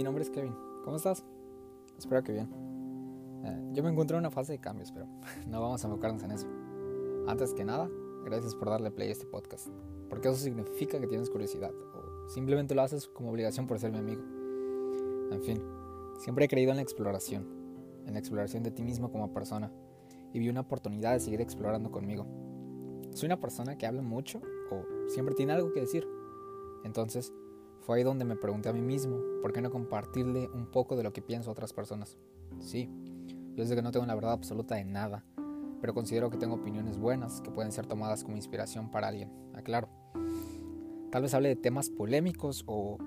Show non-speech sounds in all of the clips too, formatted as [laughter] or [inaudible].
nombre es Kevin. ¿Cómo estás? Espero que bien. Eh, yo me encuentro en una fase de cambios, pero [laughs] no vamos a enfocarnos en eso. Antes que nada, gracias por darle play a este podcast, porque eso significa que tienes curiosidad o simplemente lo haces como obligación por ser mi amigo. En fin, siempre he creído en la exploración, en la exploración de ti mismo como persona, y vi una oportunidad de seguir explorando conmigo. Soy una persona que habla mucho o siempre tiene algo que decir. Entonces, fue ahí donde me pregunté a mí mismo, ¿por qué no compartirle un poco de lo que pienso a otras personas? Sí, yo sé que no tengo la verdad absoluta de nada, pero considero que tengo opiniones buenas que pueden ser tomadas como inspiración para alguien, aclaro. Tal vez hable de temas polémicos o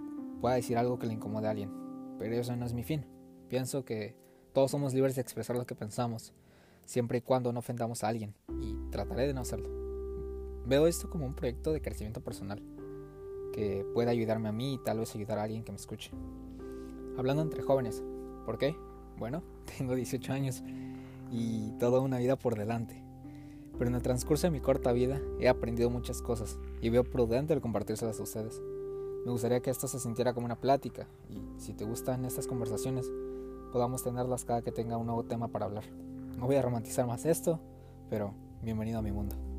pueda decir algo que le incomode a alguien, pero eso no es mi fin. Pienso que todos somos libres de expresar lo que pensamos, siempre y cuando no ofendamos a alguien, y trataré de no hacerlo. Veo esto como un proyecto de crecimiento personal que pueda ayudarme a mí y tal vez ayudar a alguien que me escuche. Hablando entre jóvenes, ¿por qué? Bueno, [laughs] tengo 18 años y toda una vida por delante. Pero en el transcurso de mi corta vida he aprendido muchas cosas y veo prudente el compartírselas a ustedes. Me gustaría que esto se sintiera como una plática y si te gustan estas conversaciones, podamos tenerlas cada que tenga un nuevo tema para hablar. No voy a romantizar más esto, pero bienvenido a mi mundo.